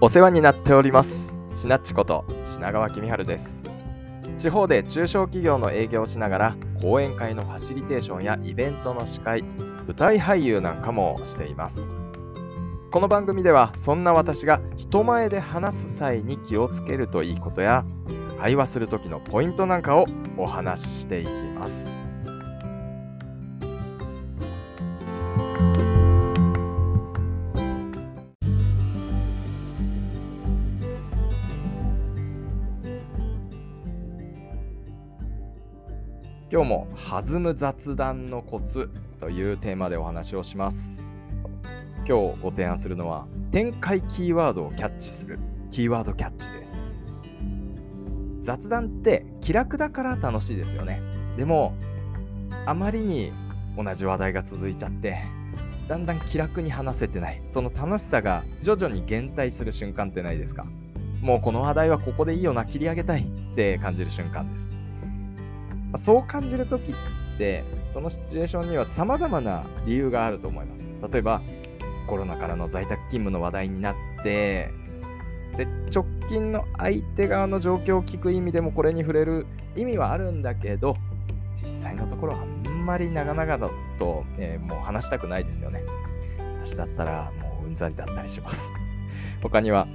お世話になっております。しなっちこと品川公春です。地方で中小企業の営業をしながら講演会のファシリテーションやイベントの司会舞台俳優なんかもしています。この番組ではそんな私が人前で話す際に気をつけるといいことや会話する時のポイントなんかをお話ししていきます。今日も弾む雑談のコツというテーマでお話をします。今日ご提案するのは展開キーワードをキャッチするキーワードキャッチです。雑談って気楽だから楽しいですよね。でもあまりに同じ話題が続いちゃってだんだん気楽に話せてない。その楽しさが徐々に減退する瞬間ってないですか？もうこの話題はここでいいよな切り上げたいって感じる瞬間です。そう感じるときってそのシチュエーションには様々な理由があると思います。例えばコロナからの在宅勤務の話題になってで直近の相手側の状況を聞く意味でもこれに触れる意味はあるんだけど実際のところあんまり長々だと、えー、もう話したくないですよね。私だったらもううんざりだったりします。他には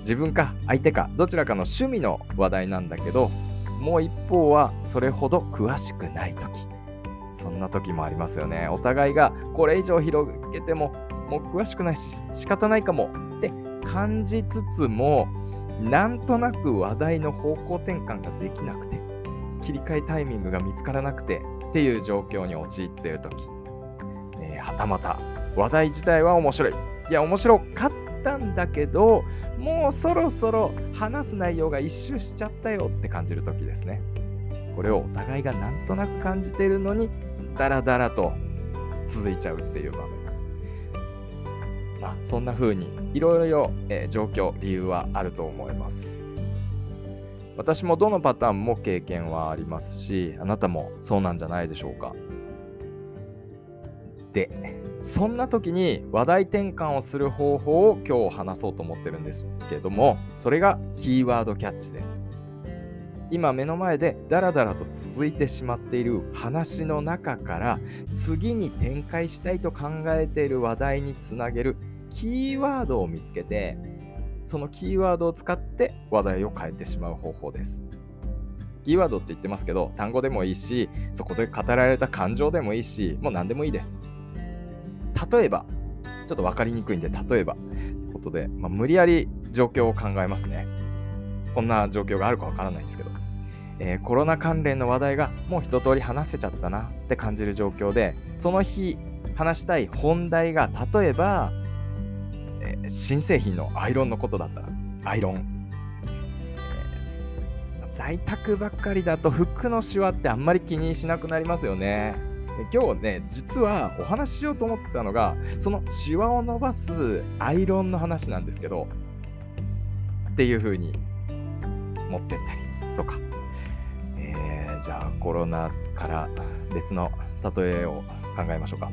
自分か相手かどちらかの趣味の話題なんだけどもう一方はそれほど詳しくない時。そんな時もありますよね。お互いがこれ以上広げてももう詳しくないし仕方ないかもって感じつつもなんとなく話題の方向転換ができなくて切り替えタイミングが見つからなくてっていう状況に陥っている時、えー、はたまた話題自体は面白い。いや面白かったたんだけどもうそろそろ話す内容が一周しちゃったよって感じる時ですね。これをお互いがなんとなく感じてるのにダラダラと続いちゃうっていう場面。まあそんな風にいろいろ状況理由はあると思います。私もどのパターンも経験はありますしあなたもそうなんじゃないでしょうか。でそんな時に話題転換をする方法を今日話そうと思ってるんですけどもそれがキーワードキャッチです。今目の前でダラダラと続いてしまっている話の中から次に展開したいと考えている話題につなげるキーワードを見つけてそのキーワードを使って話題を変えてしまう方法です。キーワードって言ってますけど単語でもいいしそこで語られた感情でもいいしもう何でもいいです。例えば、ちょっと分かりにくいんで、例えば、ということで、まあ、無理やり状況を考えますね。こんな状況があるかわからないんですけど、えー、コロナ関連の話題がもう一通り話せちゃったなって感じる状況で、その日話したい本題が、例えば、えー、新製品のアイロンのことだったら、アイロン。在宅ばっかりだと服のシワってあんまり気にしなくなりますよね。今日ね、実はお話ししようと思ってたのが、そのシワを伸ばすアイロンの話なんですけど、っていう風に持ってったりとか、えー、じゃあコロナから別の例えを考えましょうか。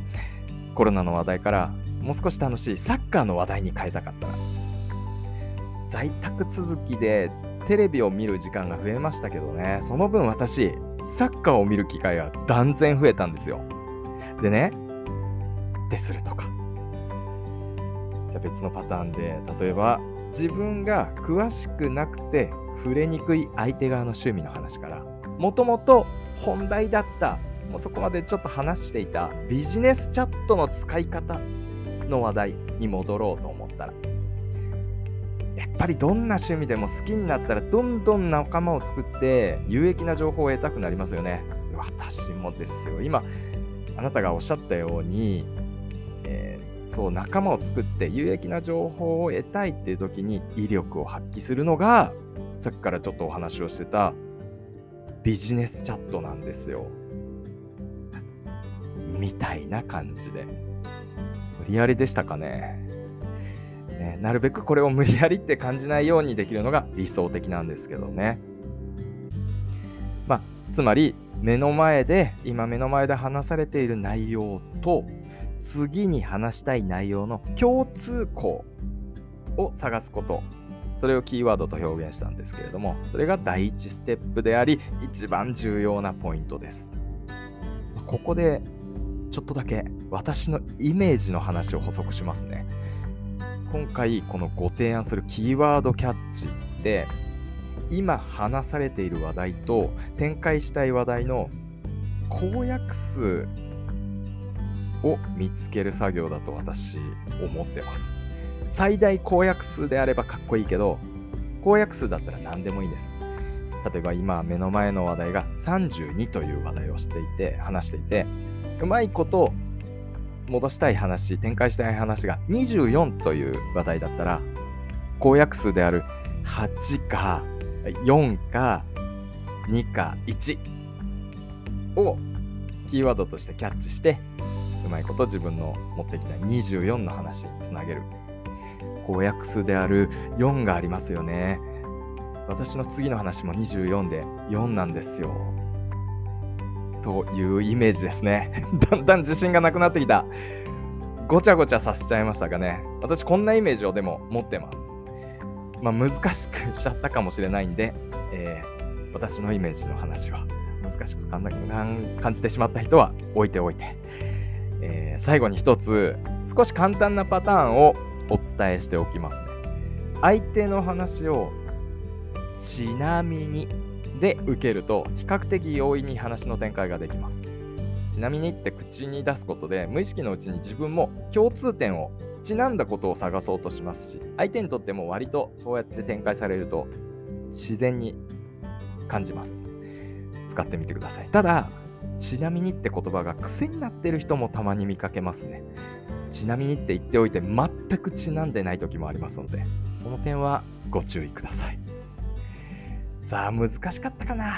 コロナの話題からもう少し楽しいサッカーの話題に変えたかったら、在宅続きでテレビを見る時間が増えましたけどね、その分私、サッカーを見る機会が断然増えたんですよ。でね、でするとか。じゃあ別のパターンで、例えば自分が詳しくなくて触れにくい相手側の趣味の話から、もともと本題だった、もうそこまでちょっと話していたビジネスチャットの使い方の話題に戻ろうと思ったら、やっぱりどんな趣味でも好きになったらどんどん仲間を作って有益な情報を得たくなりますよね。私もですよ。今、あなたがおっしゃったように、えー、そう、仲間を作って有益な情報を得たいっていう時に威力を発揮するのが、さっきからちょっとお話をしてたビジネスチャットなんですよ。みたいな感じで。無理やりでしたかね。ね、なるべくこれを無理やりって感じないようにできるのが理想的なんですけどね。まあ、つまり目の前で今目の前で話されている内容と次に話したい内容の共通項を探すこと。それをキーワードと表現したんですけれどもそれが第一ステップであり一番重要なポイントです。ここでちょっとだけ私のイメージの話を補足しますね。今回このご提案するキーワードキャッチって今話されている話題と展開したい話題の公約数を見つける作業だと私思ってます。最大公約数であればかっこいいけど公約数だったら何でもいいです。例えば今目の前の話題が32という話題をしていて話していてうまいこと戻したい話展開したい話が24という話題だったら公約数である8か4か2か1をキーワードとしてキャッチしてうまいこと自分の持ってきた24の話につなげる。公約数である4がありますよね。私の次の話も24で4なんですよ。というイメージですね。だんだん自信がなくなってきた。ごちゃごちゃさせちゃいましたかね。私こんなイメージをでも持ってます。まあ難しくしちゃったかもしれないんで、えー、私のイメージの話は難しく感じてしまった人は置いておいて、えー、最後に一つ少し簡単なパターンをお伝えしておきますね。相手の話をちなみにで受けると比較的容易に話の展開ができます。ちなみにって口に出すことで無意識のうちに自分も共通点をちなんだことを探そうとしますし相手にとっても割とそうやって展開されると自然に感じます。使ってみてください。ただちなみにって言葉が癖になってる人もたまに見かけますね。ちなみにって言っておいて全くちなんでない時もありますのでその点はご注意ください。さあ難しかったかな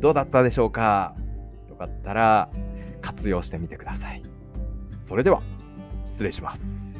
どうだったでしょうかよかったら活用してみてください。それでは失礼します。